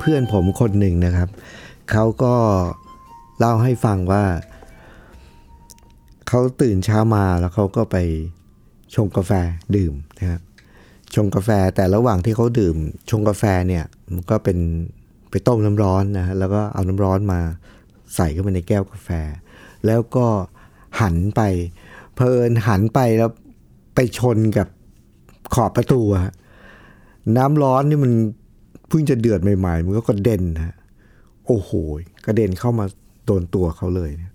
เพื่อนผมคนหนึ่งนะครับ เขาก็เล่าให้ฟังว่า เขาตื่นเช้ามาแล้วเขาก็ไปชงกาแฟดื่มนะครับชงกาแฟแต่ระหว่างที่เขาดื่ม ชงกาแฟเนี่ยมันก็เป็นไปต้มน้ำร้อนนะฮะแล้วก็เอาน้ำร้อนมาใส่เข้าไปในแก้วกาแฟ แล้วก็หันไปเพลินหันไปแล้วไปชนกับขอบประตูอะฮะน้ำร้อนนี่มัน เพิ่งจะเดือดใหม่ๆ มันก็กระเด็นนะโอ้โหกระเด็นเข้ามาโดนตัวเขาเลยนะ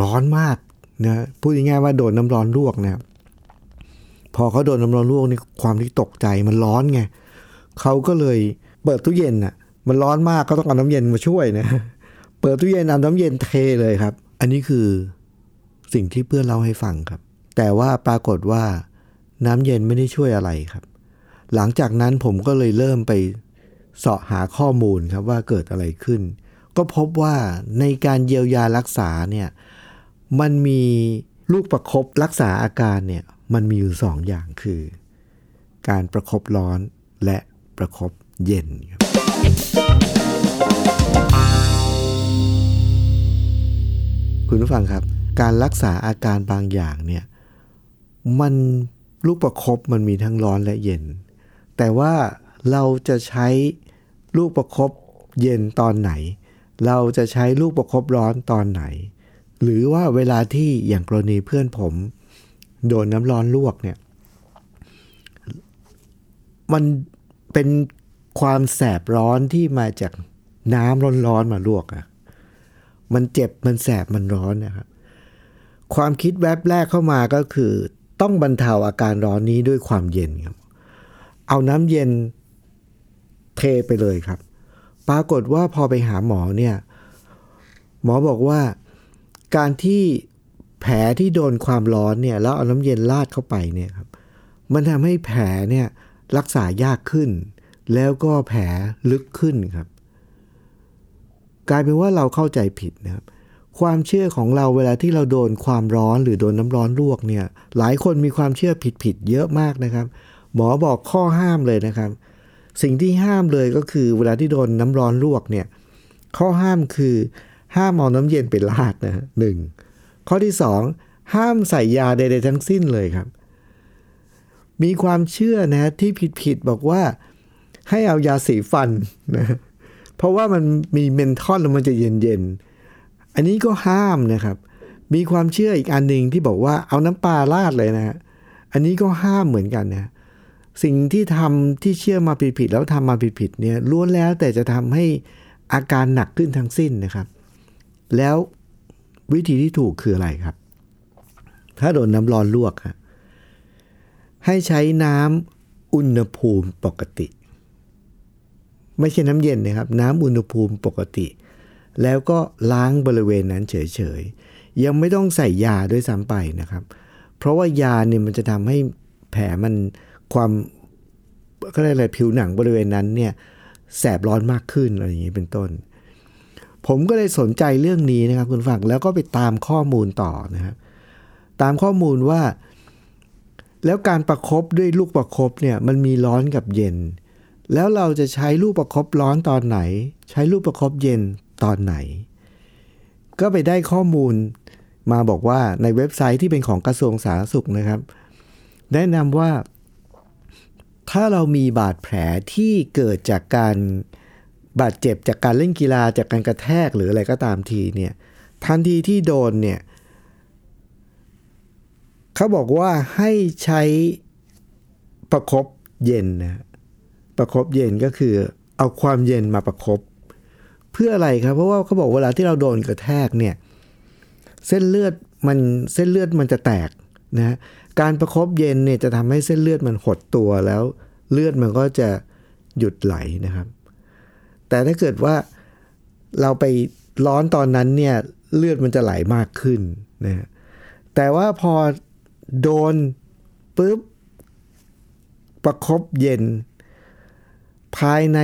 ร้อนมากนะพูดง่ายๆว่าโดนน้ำร้อนลวกนะพอเขาโดนน้ำร้อนลวกนี่ความที่ตกใจมันร้อนไงเขาก็เลยเปิดตู้เย็นอะ มันร้อนมากก็ต้องเอาน้ำเย็นมาช่วยนะเปิดตู้เย็นเอาน้ำเย็นเทเลยครับ อันนี้คือสิ่งที่เพื่อนเล่าให้ฟังครับ แต่ว่าปรากฏว่าน้ำเย็นไม่ได้ช่วยอะไรครับ หลังจากนั้นผมก็เลยเริ่มไป เสาะหาข้อมูลครับว่าเกิดอะไรขึ้น ก็พบว่าในการเยียวยารักษาเนี่ยมันมีลูกประครบรักษาอาการเนี่ยมันมีอยู่สองอย่างคือ การประครบร้อนและประครบเย็นครับคุณผู้ฟังครับ การรักษาอาการบางอย่างเนี่ยมันลูกประครบมันมีทั้งร้อนและเย็น แต่ว่าเราจะใช้ ลูกประครบเย็นตอนไหน เราจะใช้ลูกประครบร้อนตอนไหน หรือว่าเวลาที่อย่างกรณีเพื่อนผม โดนน้ำร้อนลวกเนี่ย มันเป็นความแสบร้อนที่มาจากน้ำร้อนๆมาลวกอะมันเจ็บมันแสบมันร้อนนะครับ ความคิดแวบแรกเข้ามาก็คือ ต้องบรรเทาอาการร้อนนี้ด้วยความเย็นครับ เอาน้ำเย็น เทไปเลยครับ ปรากฏว่าพอไปหาหมอเนี่ยหมอบอกว่าการที่แผลที่โดนความร้อนเนี่ยแล้วเอาน้ำเย็นราดเข้าไปเนี่ยครับมันทำให้แผลเนี่ยรักษายากขึ้น แล้วก็แผลลึกขึ้นครับ กลายเป็นว่าเราเข้าใจผิดนะครับความเชื่อของเราเวลาที่เราโดนความร้อนหรือโดนน้ำร้อนลวกเนี่ยหลายคนมีความเชื่อผิดๆเยอะมากนะครับ หมอบอกข้อห้ามเลยนะครับ สิ่งที่ห้ามเลยก็คือเวลาที่โดนน้ำร้อนลวกเนี่ย ข้อห้ามคือห้ามเอาน้ำเย็นไปราดนะฮะหนึ่งข้อที่สองห้ามใส่ยาใดๆทั้งสิ้นเลยครับ มีความเชื่อนะที่ผิดๆบอกว่าให้เอายาสีฟันนะเพราะว่ามันมีเมนทอลแล้วมันจะเย็นๆ อันนี้ก็ห้ามนะครับ มีความเชื่ออีกอันหนึ่งที่บอกว่าเอาน้ำปลาราดเลยนะฮะอันนี้ก็ห้ามเหมือนกันนะ สิ่งที่ทำที่เชื่อมาผิดๆแล้วทำมาผิดๆเนี่ยล้วนแล้วแต่จะทำให้อาการหนักขึ้นทั้งสิ้นนะครับ แล้ววิธีที่ถูกคืออะไรครับ ถ้าโดนน้ำร้อนลวกครับให้ใช้น้ำอุณหภูมิปกติ ไม่ใช่น้ำเย็นนะครับ น้ำอุณหภูมิปกติ แล้วก็ล้างบริเวณนั้นเฉยๆ ยังไม่ต้องใส่ยาด้วยซ้ำไปนะครับ เพราะว่ายาเนี่ยมันจะทำให้แผลมัน ความก็เรียกอะไรผิวหนังบริเวณนั้นเนี่ยแสบร้อนมากขึ้นอะไรอย่างนี้เป็นต้น ผมก็เลยสนใจเรื่องนี้นะครับคุณฟังแล้วก็ไปตามข้อมูลต่อนะครับตามข้อมูลว่า แล้วการประครบด้วยลูกประครบเนี่ยมันมีร้อนกับเย็น แล้วเราจะใช้ลูกประครบร้อนตอนไหน ใช้ลูกประครบเย็นตอนไหน ก็ไปได้ข้อมูลมาบอกว่าในเว็บไซต์ที่เป็นของกระทรวงสาธารณสุขนะครับ แนะนำว่า ถ้าเรามีบาดแผลที่เกิดจากการบาดเจ็บจากการเล่นกีฬาจากการกระแทกหรืออะไรก็ตามทีเนี่ยทันทีที่โดนเนี่ยเขาบอกว่าให้ใช้ประครบเย็นนะประครบเย็นก็คือเอาความเย็นมาประครบเพื่ออะไรครับ เพราะว่าเขาบอกเวลาที่เราโดนกระแทกเนี่ยเส้นเลือดมันเส้นเลือดมันจะแตกนะการประครบเย็นเนี่ยจะทำให้เส้นเลือดมันหดตัวแล้ว เลือดมันก็จะหยุดไหลนะครับ แต่ถ้าเกิดว่าเราไปร้อนตอนนั้นเนี่ยเลือดมันจะไหลมากขึ้นนะแต่ว่าพอโดนปุ๊บประครบเย็น ภายใน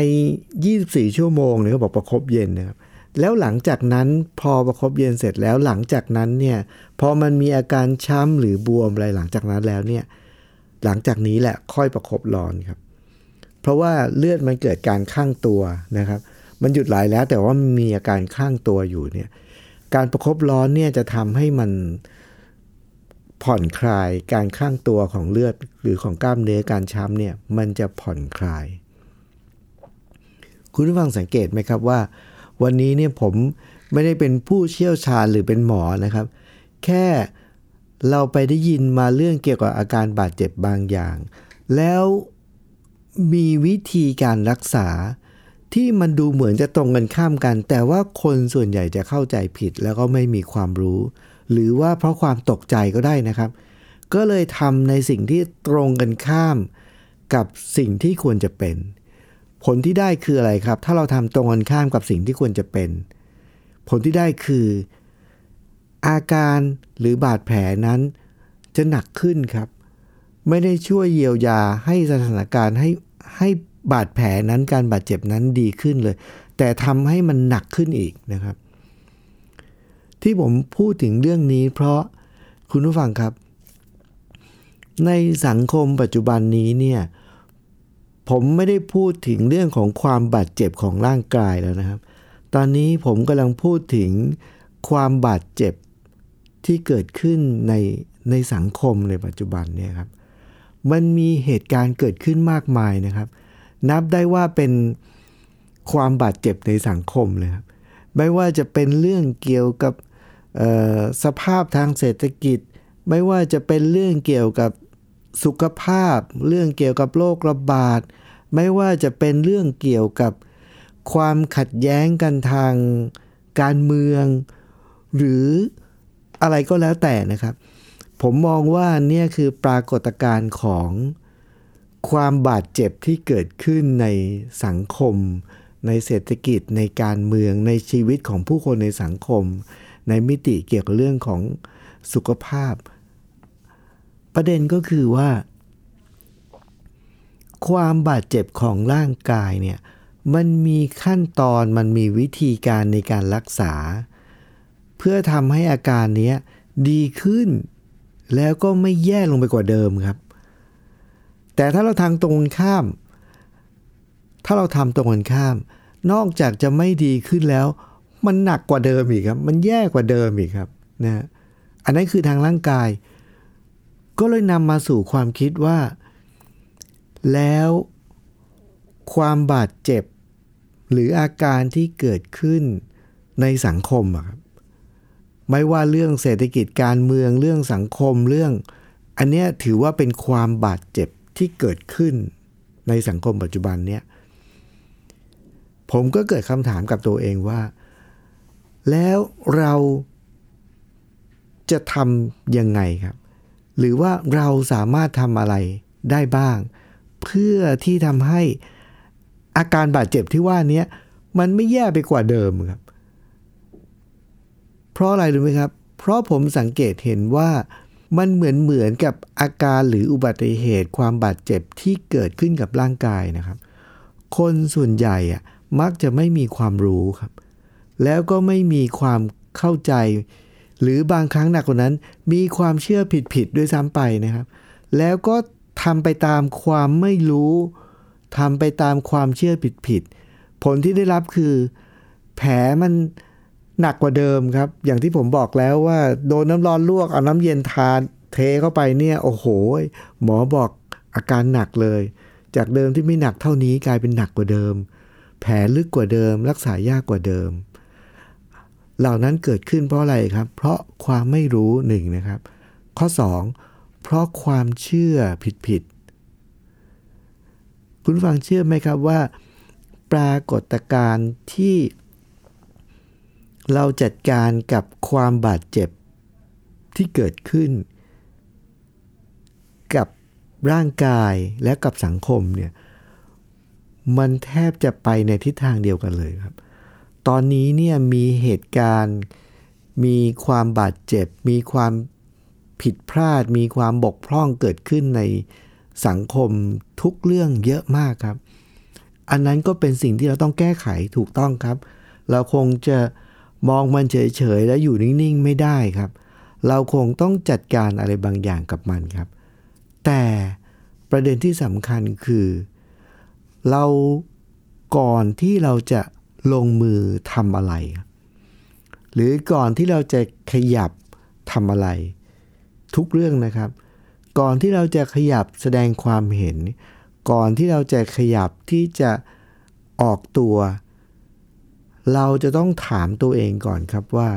24 ชั่วโมงเนี่ยเขาบอกประครบเย็นนะครับแล้วหลังจากนั้นพอประครบเย็นเสร็จแล้วหลังจากนั้นเนี่ยพอมันมีอาการช้ำหรือบวมอะไรหลังจากนั้นแล้วเนี่ย หลังจากนี้แหละค่อยประครบร้อนครับ เพราะว่าเลือดมันเกิดการข้างตัวนะครับ มันหยุดไหลแล้วแต่ว่ามีอาการข้างตัวอยู่เนี่ย การประครบร้อนเนี่ยจะทำให้มันผ่อนคลายการข้างตัวของเลือดหรือของกล้ามเนื้อการช้ำเนี่ยมันจะผ่อนคลาย คุณผู้ฟังสังเกตไหมครับว่า วันนี้เนี่ยผมไม่ได้เป็นผู้เชี่ยวชาญหรือเป็นหมอนะครับ แค่ เราไปได้ยินมาเรื่องเกี่ยวกับอาการบาดเจ็บบางอย่าง แล้วมีวิธีการรักษาที่มันดูเหมือนจะตรงกันข้ามกัน แต่ว่าคนส่วนใหญ่จะเข้าใจผิดแล้วก็ไม่มีความรู้ หรือว่าเพราะความตกใจก็ได้นะครับ ก็เลยทำในสิ่งที่ตรงกันข้าม กับสิ่งที่ควรจะเป็น ผลที่ได้คืออะไรครับ ถ้าเราทำตรงกันข้ามกับสิ่งที่ควรจะเป็น ผลที่ได้คือ อาการหรือบาดแผลนั้นจะหนักขึ้นครับ ไม่ได้ช่วยเยียวยาให้สถานการณ์ให้ให้บาดแผลนั้นการบาดเจ็บนั้นดีขึ้นเลย แต่ทำให้มันหนักขึ้นอีกนะครับ ที่ผมพูดถึงเรื่องนี้ เพราะคุณผู้ฟังครับ ในสังคมปัจจุบันนี้เนี่ยผมไม่ได้พูดถึงเรื่องของความบาดเจ็บของร่างกายแล้วนะครับ ตอนนี้ผมกำลังพูดถึงความบาดเจ็บ ที่เกิดขึ้นในในสังคมในปัจจุบันเนี่ยครับ มันมีเหตุการณ์เกิดขึ้นมากมายนะครับ นับได้ว่าเป็นความบาดเจ็บในสังคมเลยครับ ไม่ว่าจะเป็นเรื่องเกี่ยวกับสภาพทางเศรษฐกิจ ไม่ว่าจะเป็นเรื่องเกี่ยวกับสุขภาพ เรื่องเกี่ยวกับโรคระบาด ไม่ว่าจะเป็นเรื่องเกี่ยวกับความขัดแย้งกันทางการเมือง หรือ อะไรก็แล้วแต่นะครับ ผมมองว่าเนี่ยคือปรากฏการณ์ของความบาดเจ็บที่เกิดขึ้นในสังคม ในเศรษฐกิจในการเมืองในชีวิตของผู้คนในสังคม ในมิติเกี่ยวกับเรื่องของสุขภาพ ประเด็นก็คือว่า ความบาดเจ็บของร่างกายเนี่ยมันมีขั้นตอนมันมีวิธีการในการรักษา เพื่อทำให้อาการนี้ดีขึ้น แล้วก็ไม่แย่ลงไปกว่าเดิมครับ แต่ถ้าเราทางตรงข้าม ถ้าเราทำตรงกันข้าม นอกจากจะไม่ดีขึ้นแล้ว มันหนักกว่าเดิมอีกครับ มันแย่กว่าเดิมอีกครับนะอันนั้นคือทางร่างกาย ก็เลยนำมาสู่ความคิดว่า แล้วความบาดเจ็บ หรืออาการที่เกิดขึ้นในสังคมอะครับ ไม่ว่าเรื่องเศรษฐกิจการเมืองเรื่องสังคมเรื่อง อันเนี้ยถือว่าเป็นความบาดเจ็บที่เกิดขึ้นในสังคมปัจจุบันเนี้ยผมก็เกิดคำถามกับตัวเองว่า แล้วเราจะทำยังไงครับ หรือว่าเราสามารถทำอะไรได้บ้าง เพื่อที่ทำให้อาการบาดเจ็บที่ว่านี้มันไม่แย่ไปกว่าเดิมครับ ราะอะไรรู้ไหมครับ เพราะผมสังเกตเห็นว่ามันเหมือนเหมือนกับอาการหรืออุบัติเหตุความบาดเจ็บที่เกิดขึ้นกับร่างกายนะครับ คนส่วนใหญ่อะมักจะไม่มีความรู้ครับ แล้วก็ไม่มีความเข้าใจ หรือบางครั้งหนักกว่านั้น มีความเชื่อผิดๆด้วยซ้ำไปนะครับ แล้วก็ทำไปตามความไม่รู้ทำไปตามความเชื่อผิดๆผลที่ได้รับคือ แผลมัน หนักกว่าเดิมครับ อย่างที่ผมบอกแล้วว่า โดนน้ำร้อนลวกเอาน้ำเย็นทานเทเข้าไปเนี่ย โอ้โห หมอบอกอาการหนักเลย จากเดิมที่ไม่หนักเท่านี้กลายเป็นหนักกว่าเดิม แผลลึกกว่าเดิม รักษายากกว่าเดิม เหล่านั้นเกิดขึ้นเพราะอะไรครับ เพราะความไม่รู้หนึ่งนะครับ ข้อ 2 เพราะความเชื่อผิดๆคุณฟังเชื่อไหมครับว่า ปรากฏการณ์ที่ เราจัดการกับความบาดเจ็บที่เกิดขึ้น กับร่างกายและกับสังคมเนี่ยมันแทบจะไปในทิศทางเดียวกันเลยครับ ตอนนี้เนี่ยมีเหตุการณ์ มีความบาดเจ็บ มีความผิดพลาด มีความบกพร่องเกิดขึ้นในสังคมทุกเรื่องเยอะมากครับ อันนั้นก็เป็นสิ่งที่เราต้องแก้ไขถูกต้องครับ เราคงจะ มองมันเฉยๆแล้วอยู่นิ่งๆไม่ได้ครับ เราคงต้องจัดการอะไรบางอย่างกับมันครับ แต่ประเด็นที่สำคัญคือ เราก่อนที่เราจะลงมือทำอะไร หรือก่อนที่เราจะขยับทำอะไร ทุกเรื่องนะครับ ก่อนที่เราจะขยับแสดงความเห็น ก่อนที่เราจะขยับที่จะออกตัว เราจะต้องถามตัวเองก่อนครับว่า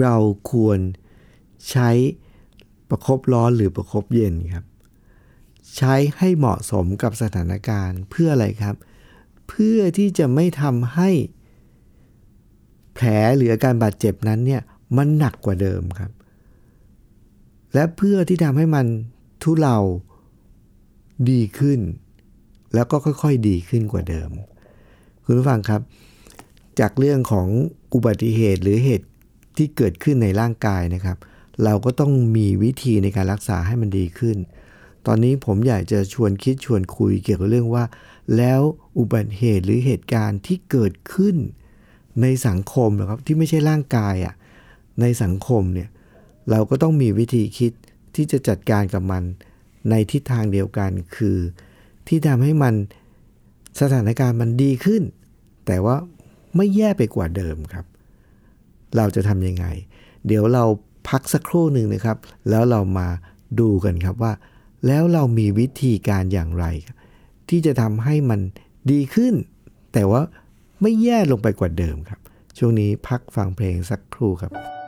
เราควรใช้ประครบร้อนหรือประครบเย็นครับ ใช้ให้เหมาะสมกับสถานการณ์เพื่ออะไรครับ เพื่อที่จะไม่ทำให้ แผลหรืออาการบาดเจ็บนั้นเนี่ยมันหนักกว่าเดิมครับ และเพื่อที่ทำให้มันทุเลาดีขึ้น แล้วก็ค่อยๆดีขึ้นกว่าเดิม คุณผู้ฟังครับ จากเรื่องของอุบัติเหตุหรือเหตุที่เกิดขึ้นในร่างกายนะครับ เราก็ต้องมีวิธีในการรักษาให้มันดีขึ้น ตอนนี้ผมอยากจะชวนคิดชวนคุยเกี่ยวกับเรื่องว่า แล้วอุบัติเหตุหรือเหตุการณ์ที่เกิดขึ้น ในสังคมนะครับที่ไม่ใช่ร่างกายอะ่ะในสังคมเนี่ยเราก็ต้องมีวิธีคิดที่จะจัดการกับมันในทิศทางเดียวกันคือ ที่ทำให้มันสถานการณ์มันดีขึ้น แต่ว่าไม่แย่ไปกว่าเดิมครับ เราจะทำยังไง เดี๋ยวเราพักสักครู่หนึ่งนะครับ แล้วเรามาดูกันครับว่า แล้วเรามีวิธีการอย่างไร ที่จะทำให้มันดีขึ้น แต่ว่าไม่แย่ลงไปกว่าเดิมครับ ช่วงนี้พักฟังเพลงสักครู่ครับ「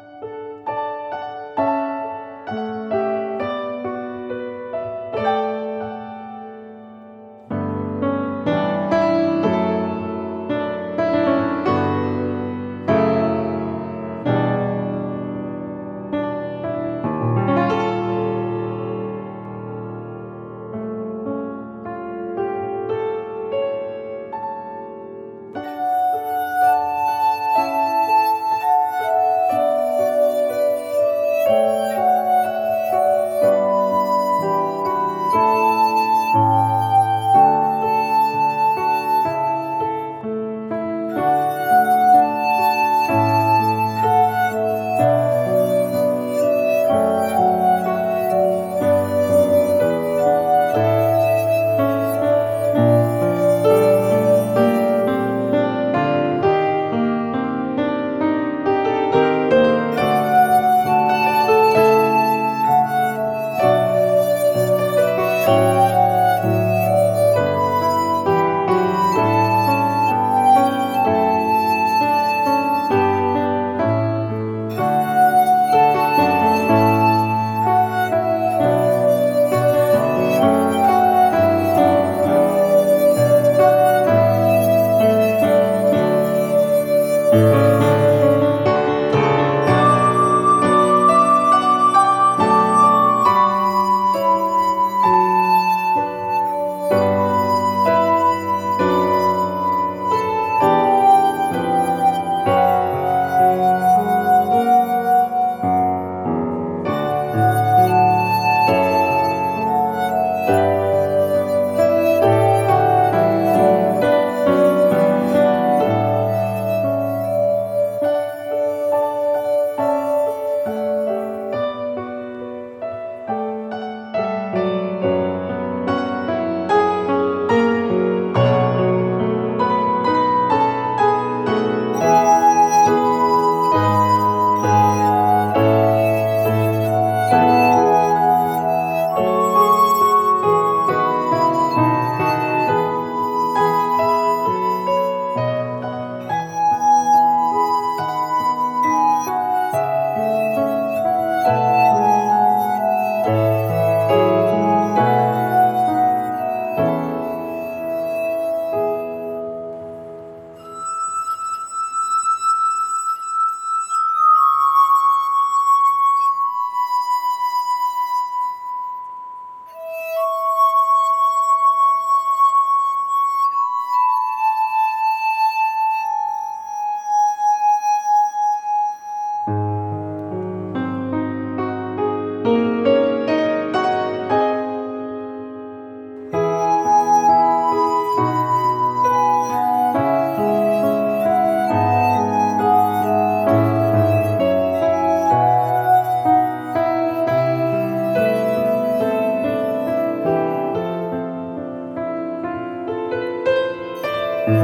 คุณ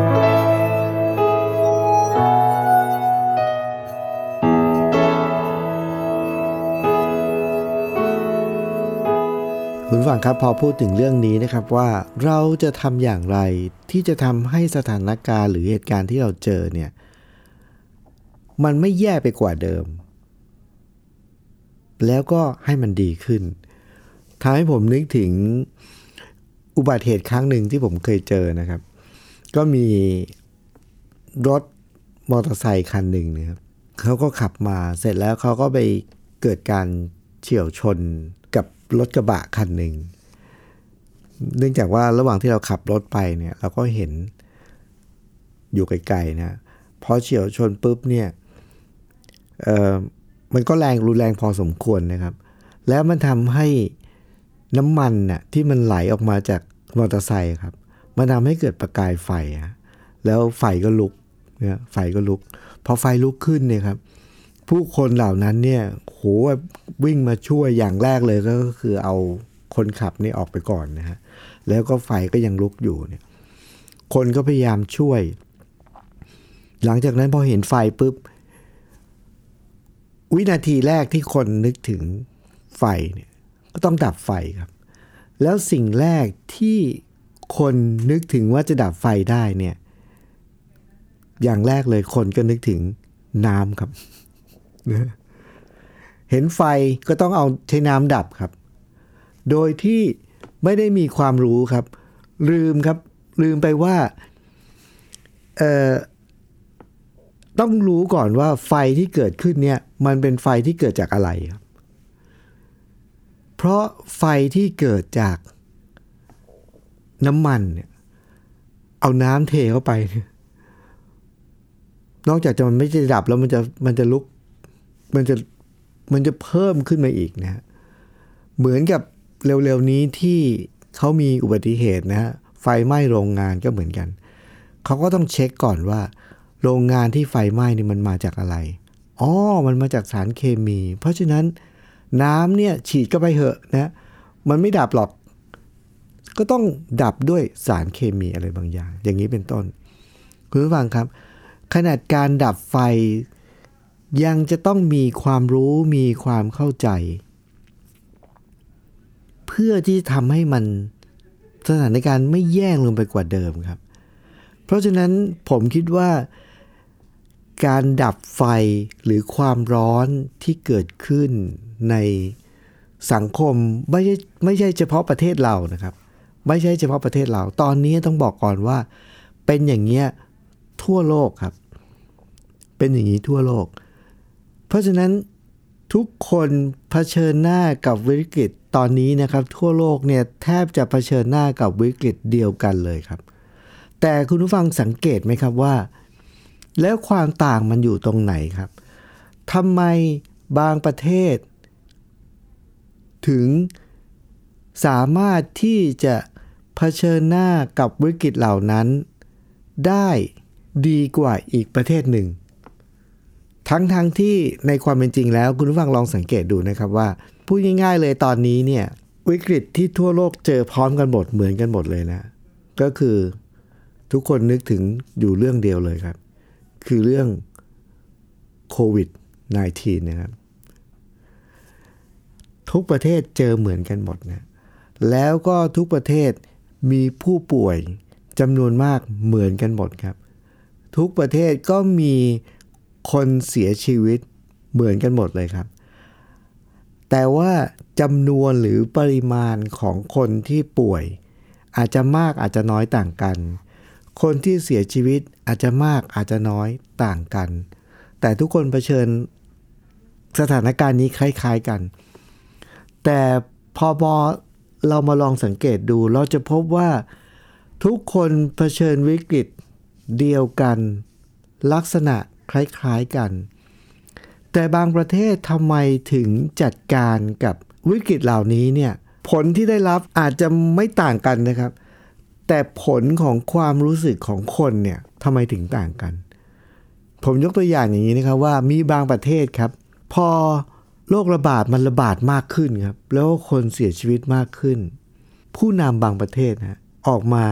ฟังครับพอพูดถึงเรื่องนี้นะครับว่าเราจะทำอย่างไรที่จะทำให้สถานการณ์หรือเหตุการณ์ที่เราเจอเนี่ยมันไม่แย่ไปกว่าเดิม แล้วก็ให้มันดีขึ้นทำให้ผมนึกถึงอุบัติเหตุครั้งหนึ่งที่ผมเคยเจอนะครับ ก็มีรถมอเตอร์ไซค์คันหนึ่งนะครับเขาก็ขับมาเสร็จแล้วเขาก็ไปเกิดการเฉี่ยวชนกับรถกระบะคันหนึ่ง เนื่องจากว่าระหว่างที่เราขับรถไปเนี่ยเราก็เห็นอยู่ไกลๆนะพอเฉี่ยวชนปุ๊บเนี่ยมันก็แรงรุนแรงพอสมควรนะครับ แล้วมันทำให้น้ำมันน่ะที่มันไหลออกมาจากมอเตอร์ไซค์ครับ มันทำให้เกิดประกายไฟอะแล้วไฟก็ลุกเนี่ยไฟก็ลุก พอไฟลุกขึ้นเนี่ยครับ ผู้คนเหล่านั้นเนี่ยโหวิ่งมาช่วยอย่างแรกเลยก็คือเอาคนขับนี่ออกไปก่อนนะฮะแล้วก็ไฟก็ยังลุกอยู่เนี่ย คนก็พยายามช่วย หลังจากนั้นพอเห็นไฟปุ๊บ วินาทีแรกที่คนนึกถึงไฟเนี่ยก็ต้องดับไฟครับ แล้วสิ่งแรกที่ คนนึกถึงว่าจะดับไฟได้เนี่ย อย่างแรกเลยคนก็นึกถึงน้ำครับ เห็นไฟก็ต้องเอาใช้น้ำดับครับ โดยที่ไม่ได้มีความรู้ครับ ลืมครับ ลืมไปว่าต้องรู้ก่อนว่าไฟที่เกิดขึ้นเนี่ย มันเป็นไฟที่เกิดจากอะไรครับ เพราะไฟที่เกิดจาก น้ำมันเนี่ย เอาน้ำเทเข้าไปเนี่ยนอกจากจะมันไม่จะดับแล้วมันจะมันจะลุก มันจะมันจะเพิ่มขึ้นมาอีกนะฮะเหมือนกับเร็วๆนี้ที่เขามีอุบัติเหตุนะฮะไฟไหม้โรงงานก็เหมือนกัน เขาก็ต้องเช็คก่อนว่า โรงงานที่ไฟไหม้นี่มันมาจากอะไรอ๋อมันมาจากสารเคมี เพราะฉะนั้นน้ำเนี่ยฉีดก็ไปเหอะนะ มันไม่ดับหรอก ก็ต้องดับด้วยสารเคมีอะไรบางอย่าง อย่างนี้เป็นต้น คุณผู้ฟังครับ ขนาดการดับไฟยังจะต้องมีความรู้มีความเข้าใจ เพื่อที่ทำให้มันสถานการณ์ไม่แย่ลงไปกว่าเดิมครับ เพราะฉะนั้นผมคิดว่าการดับไฟหรือความร้อนที่เกิดขึ้นในสังคมไม่ใช่ไม่ใช่เฉพาะประเทศเรานะครับ ไม่ใช่เฉพาะประเทศเรา ตอนนี้ต้องบอกก่อนว่า เป็นอย่างเงี้ยทั่วโลกครับ เป็นอย่างนี้ทั่วโลก เพราะฉะนั้นทุกคนเผชิญหน้ากับวิกฤตตอนนี้นะครับ ทั่วโลกเนี่ยแทบจะเผชิญหน้ากับวิกฤตเดียวกันเลยครับ แต่คุณผู้ฟังสังเกตไหมครับว่า แล้วความต่างมันอยู่ตรงไหนครับทำไมบางประเทศ ถึงสามารถที่จะ เผชิญหน้ากับวิกฤตเหล่านั้น ได้ดีกว่าอีกประเทศหนึ่ง ทั้งทั้งที่ในความเป็นจริงแล้ว คุณผู้ฟังลองสังเกตดูนะครับว่าพูดง่ายๆเลยตอนนี้เนี่ยวิกฤตที่ทั่วโลกเจอพร้อมกันหมดเหมือนกันหมดเลยนะ ก็คือทุกคนนึกถึงอยู่เรื่องเดียวเลยครับ คือเรื่องโควิด -19 นะครับทุกประเทศเจอเหมือนกันหมดนะ แล้วก็ทุกประเทศ มีผู้ป่วยจำนวนมากเหมือนกันหมดครับ ทุกประเทศก็มีคนเสียชีวิตเหมือนกันหมดเลยครับ แต่ว่าจำนวนหรือปริมาณของคนที่ป่วย อาจจะมากอาจจะน้อยต่างกัน คนที่เสียชีวิตอาจจะมากอาจจะน้อยต่างกัน แต่ทุกคนเผชิญสถานการณ์นี้คล้าย ๆกัน แต่พอพอ เรามาลองสังเกตดู เราจะพบว่าทุกคนเผชิญวิกฤตเดียวกัน ลักษณะคล้ายๆกัน แต่บางประเทศทำไมถึงจัดการกับวิกฤตเหล่านี้เนี่ยผลที่ได้รับอาจจะไม่ต่างกันนะครับ แต่ผลของความรู้สึกของคนเนี่ยทำไมถึงต่างกัน ผมยกตัวอย่างอย่างนี้นะครับว่ามีบางประเทศครับ พอ โรคระบาดมันระบาดมากขึ้นครับ แล้วคนเสียชีวิตมากขึ้น ผู้นำบางประเทศนะออกมา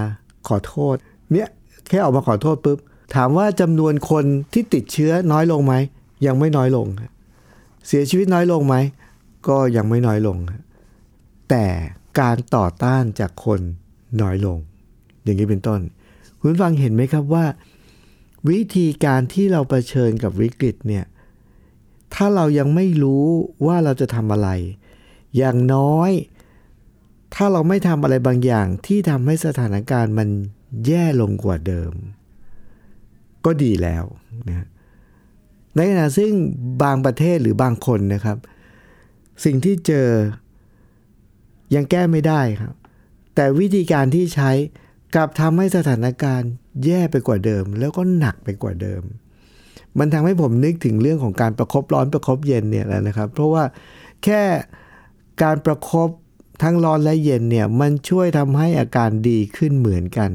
ขอโทษ เนี่ยแค่ออกมาขอโทษปุ๊บถามว่าจำนวนคนที่ติดเชื้อน้อยลงไหมยังไม่น้อยลง เสียชีวิตน้อยลงไหมก็ยังไม่น้อยลง แต่การต่อต้านจากคนน้อยลง อย่างนี้เป็นต้น คุณฟังเห็นไหมครับว่า วิธีการที่เราเผชิญกับวิกฤตเนี่ย ถ้าเรายังไม่รู้ว่าเราจะทำอะไร อย่างน้อย ถ้าเราไม่ทำอะไรบางอย่างที่ทำให้สถานการณ์มันแย่ลงกว่าเดิม ก็ดีแล้วนะในขณะซึ่งบางประเทศหรือบางคนนะครับ สิ่งที่เจอยังแก้ไม่ได้ครับ แต่วิธีการที่ใช้กลับทำให้สถานการณ์แย่ไปกว่าเดิม แล้วก็หนักไปกว่าเดิม มันทำให้ผมนึกถึงเรื่องของการประครบร้อนประครบเย็นเนี่ยแหละนะครับ เพราะว่าแค่การประครบทั้งร้อนและเย็นเนี่ยมันช่วยทำให้อาการดีขึ้นเหมือนกัน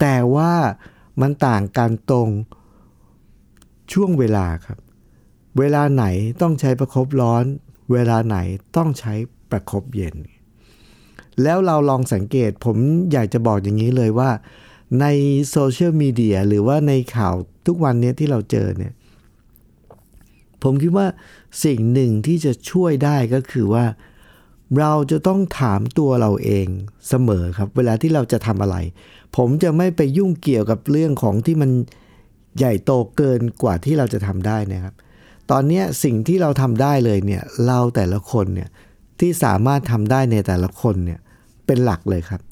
แต่ว่ามันต่างกันตรงช่วงเวลาครับ เวลาไหนต้องใช้ประครบร้อน เวลาไหนต้องใช้ประครบเย็น แล้วเราลองสังเกตผมอยากจะบอกอย่างนี้เลยว่า ในโซเชียลมีเดียหรือว่าในข่าว ทุกวันนี้ที่เราเจอเนี่ย ผมคิดว่าสิ่งหนึ่งที่จะช่วยได้ก็คือว่า เราจะต้องถามตัวเราเองเสมอครับ เวลาที่เราจะทำอะไร ผมจะไม่ไปยุ่งเกี่ยวกับเรื่องของที่มันใหญ่โตเกินกว่าที่เราจะทำได้นะครับ ตอนนี้สิ่งที่เราทำได้เลยเนี่ยเราแต่ละคนเนี่ยที่สามารถทำได้ในแต่ละคนเนี่ยเป็นหลักเลยครับ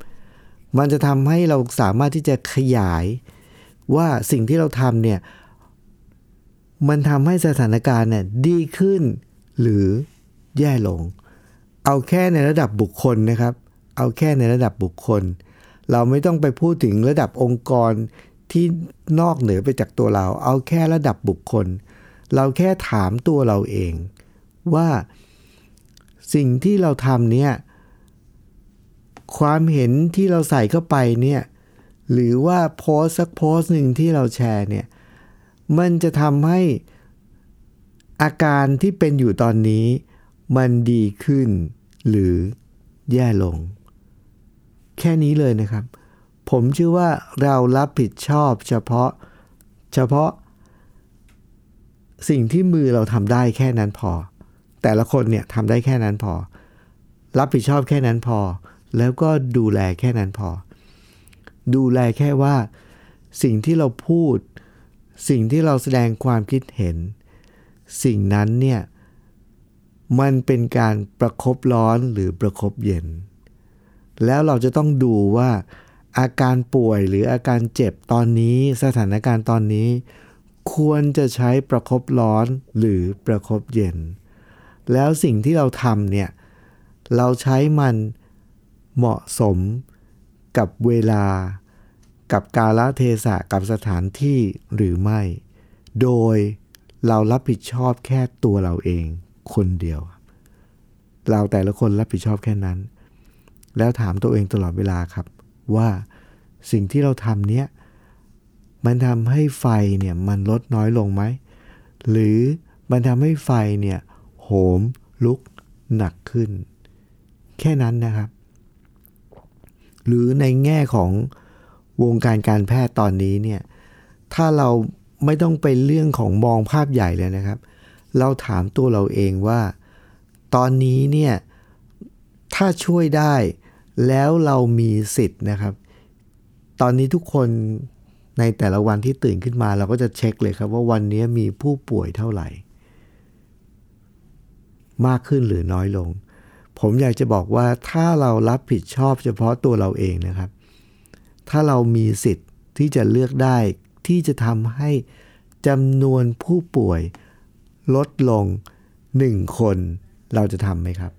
มันจะทำให้เราสามารถที่จะขยาย ว่าสิ่งที่เราทำเนี่ย มันทำให้สถานการณ์เนี่ยดีขึ้น หรือแย่ลง เอาแค่ในระดับบุคคลนะครับ เอาแค่ในระดับบุคคล เราไม่ต้องไปพูดถึงระดับองค์กรที่นอกเหนือไปจากตัวเรา เอาแค่ระดับบุคคล เราแค่ถามตัวเราเอง ว่าสิ่งที่เราทำเนี่ยความเห็นที่เราใส่เข้าไปเนี่ย หรือว่าโพสสักโพสหนึ่งที่เราแชร์เนี่ย มันจะทำให้อาการที่เป็นอยู่ตอนนี้ มันดีขึ้น หรือแย่ลง แค่นี้เลยนะครับ ผมเชื่อว่าเรารับผิดชอบเฉพาะเฉพาะ สิ่งที่มือเราทำได้แค่นั้นพอ แต่ละคนเนี่ยทำได้แค่นั้นพอ รับผิดชอบแค่นั้นพอ แล้วก็ดูแลแค่นั้นพอ ดูแลแค่ว่า สิ่งที่เราพูด สิ่งที่เราแสดงความคิดเห็น สิ่งนั้นเนี่ยมันเป็นการประครบร้อนหรือประครบเย็น แล้วเราจะต้องดูว่าอาการป่วยหรืออาการเจ็บตอนนี้สถานการณ์ตอนนี้ ควรจะใช้ประครบร้อนหรือประครบเย็น แล้วสิ่งที่เราทำเนี่ย เราใช้มันเหมาะสมกับเวลา กับกาลเทศะกับสถานที่หรือไม่ โดยเรารับผิดชอบแค่ตัวเราเองคนเดียว เราแต่ละคนรับผิดชอบแค่นั้น แล้วถามตัวเองตลอดเวลาครับ ว่าสิ่งที่เราทำเนี้ยมันทำให้ไฟเนี่ยมันลดน้อยลงไหม หรือมันทำให้ไฟเนี่ยโหมลุกหนักขึ้น แค่นั้นนะครับ หรือในแง่ของ วงการการแพทย์ตอนนี้เนี่ยถ้าเราไม่ต้องไปเรื่องของมองภาพใหญ่เลยนะครับ เราถามตัวเราเองว่า ตอนนี้เนี่ยถ้าช่วยได้แล้วเรามีสิทธิ์นะครับ ตอนนี้ทุกคนในแต่ละวันที่ตื่นขึ้นมา เราก็จะเช็คเลยครับว่าวันนี้มีผู้ป่วยเท่าไหร่ มากขึ้นหรือน้อยลง ผมอยากจะบอกว่าถ้าเรารับผิดชอบเฉพาะตัวเราเองนะครับ ถ้าเรามีสิทธิ์ที่จะเลือกได้ที่จะทำให้จำนวนผู้ป่วยลดลงหนึ่งคน เราจะทำไหมครับ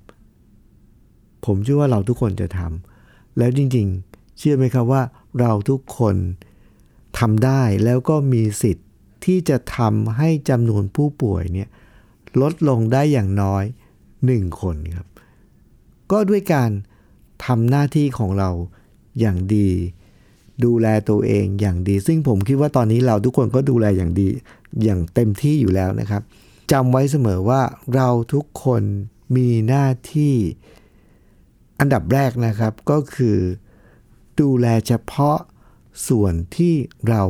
ผมเชื่อว่าเราทุกคนจะทำแล้วจริงๆ เชื่อไหมครับว่าเราทุกคนทำได้แล้วก็มีสิทธิ์ที่จะทำให้จำนวนผู้ป่วยเนี่ยลดลงได้อย่างน้อยหนึ่งคนครับ ก็ด้วยการทำหน้าที่ของเราอย่างดี ดูแลตัวเองอย่างดี ซึ่งผมคิดว่าตอนนี้เราทุกคนก็ดูแลอย่างดี อย่างเต็มที่อยู่แล้วนะครับจำไว้เสมอว่าเราทุกคนมีหน้าที่อันดับแรกนะครับก็คือดูแลเฉพาะส่วนที่เรา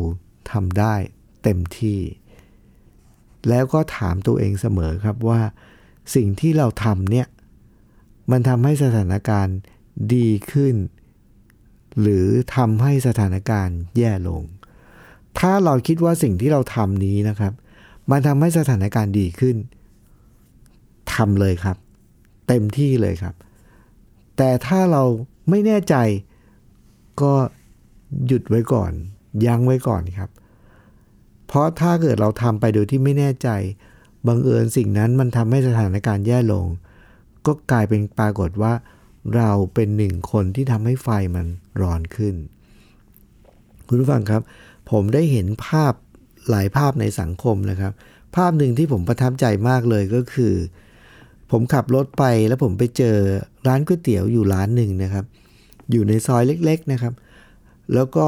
ทำได้เต็มที่ แล้วก็ถามตัวเองเสมอครับว่า สิ่งที่เราทำเนี่ยมันทำให้สถานการณ์ดีขึ้น หรือทำให้สถานการณ์แย่ลง ถ้าเราคิดว่าสิ่งที่เราทำนี้นะครับ มันทำให้สถานการณ์ดีขึ้นทำเลยครับ เต็มที่เลยครับ แต่ถ้าเราไม่แน่ใจก็หยุดไว้ก่อน ยั้งไว้ก่อนครับ เพราะถ้าเกิดเราทำไปโดยที่ไม่แน่ใจบังเอิญสิ่งนั้นมันทำให้สถานการณ์แย่ลง ก็กลายเป็นปรากฏว่า เราเป็นหนึ่งคนที่ทำให้ไฟมันร้อนขึ้น คุณผู้ฟังครับ ผมได้เห็นภาพหลายภาพในสังคมนะครับ ภาพหนึ่งที่ผมประทับใจมากเลยก็คือ ผมขับรถไปแล้วผมไปเจอร้านก๋วยเตี๋ยวอยู่ร้านหนึ่งนะครับ อยู่ในซอยเล็กๆนะครับ แล้วก็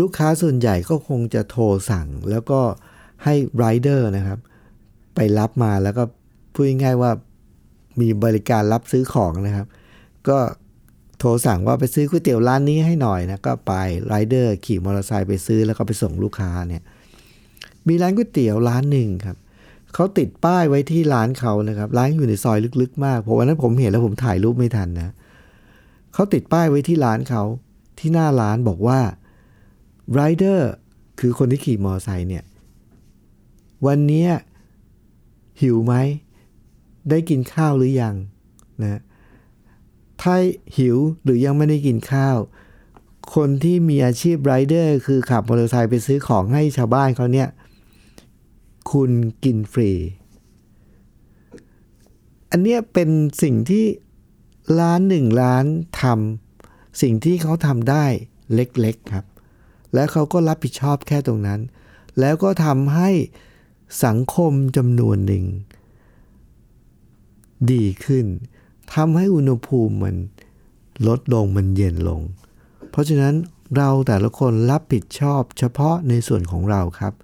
ลูกค้าส่วนใหญ่ก็คงจะโทรสั่ง แล้วก็ให้ไรเดอร์นะครับ ไปรับมาแล้วก็พูดง่ายๆว่ามีบริการรับซื้อของนะครับ ก็โทรสั่งว่าไปซื้อก๋วยเตี๋ยวร้านนี้ให้หน่อยนะก็ไปไรเดอร์ขี่มอเตอร์ไซค์ไปซื้อแล้วก็ไปส่งลูกค้าเนี่ยมีร้านก๋วยเตี๋ยวร้านหนึ่งครับเขาติดป้ายไว้ที่ร้านเขานะครับ ร้านอยู่ในซอยลึกๆ มากเพราะวันนั้นผมเห็นแล้วผมถ่ายรูปไม่ทันนะเขาติดป้ายไว้ที่ร้านเขาที่หน้าร้านบอกว่าไรเดอร์คือคนที่ขี่มอเตอร์ไซค์เนี่ยวันนี้หิวไหมได้กินข้าวหรือยังนะ ถ้าหิวหรือยังไม่ได้กินข้าว คนที่มีอาชีพไรเดอร์คือขับมอเตอร์ไซค์ไปซื้อของให้ชาวบ้านเขาเนี่ย คุณกินฟรี อันเนี้ยเป็นสิ่งที่ร้านหนึ่งร้านทำสิ่งที่เขาทำได้เล็กๆครับ แล้วเขาก็รับผิดชอบแค่ตรงนั้น แล้วก็ทำให้สังคมจำนวนหนึ่ง ดีขึ้น ทำให้อุณหภูมิมันลดลงมันเย็นลง เพราะฉะนั้นเราแต่ละคนรับผิดชอบเฉพาะในส่วนของเราครับ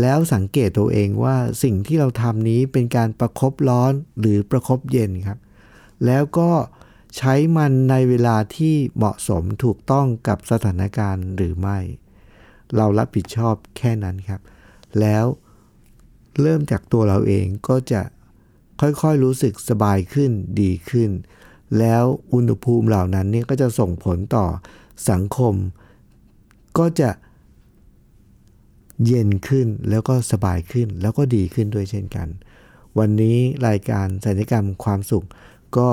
แล้วสังเกตตัวเองว่าสิ่งที่เราทำนี้เป็นการประครบร้อนหรือประครบเย็นครับ แล้วก็ใช้มันในเวลาที่เหมาะสมถูกต้องกับสถานการณ์หรือไม่ เรารับผิดชอบแค่นั้นครับ แล้วเริ่มจากตัวเราเองก็จะ ค่อยๆรู้สึกสบายขึ้นดีขึ้น แล้วอุณหภูมิเหล่านั้นเนี่ยก็จะส่งผลต่อสังคม ก็จะเย็นขึ้นแล้วก็สบายขึ้นแล้วก็ดีขึ้นด้วยเช่นกัน วันนี้รายการสัญญกรรมความสุข ก็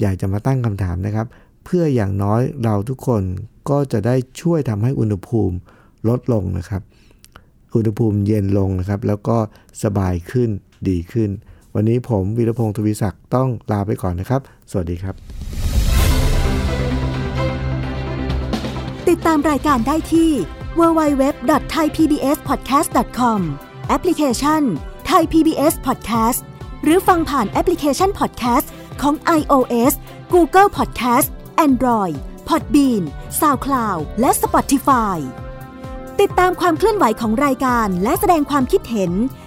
อยากจะมาตั้งคำถามนะครับ เพื่ออย่างน้อยเราทุกคนก็จะได้ช่วยทำให้อุณหภูมิลดลงนะครับ อุณหภูมิเย็นลงนะครับ แล้วก็สบายขึ้นดีขึ้น วันนี้ผมวีรพงศ์ทวีศักดิ์ต้องลาไปก่อนนะครับ สวัสดีครับ ติดตามรายการได้ที่ www.thaipbspodcast.com แอปพลิเคชัน Thai PBS Podcast หรือฟังผ่านแอปพลิเคชัน Podcast ของ iOS Google Podcast Android Podbean SoundCloud และ Spotify ติดตามความเคลื่อนไหวของรายการและแสดงความคิดเห็น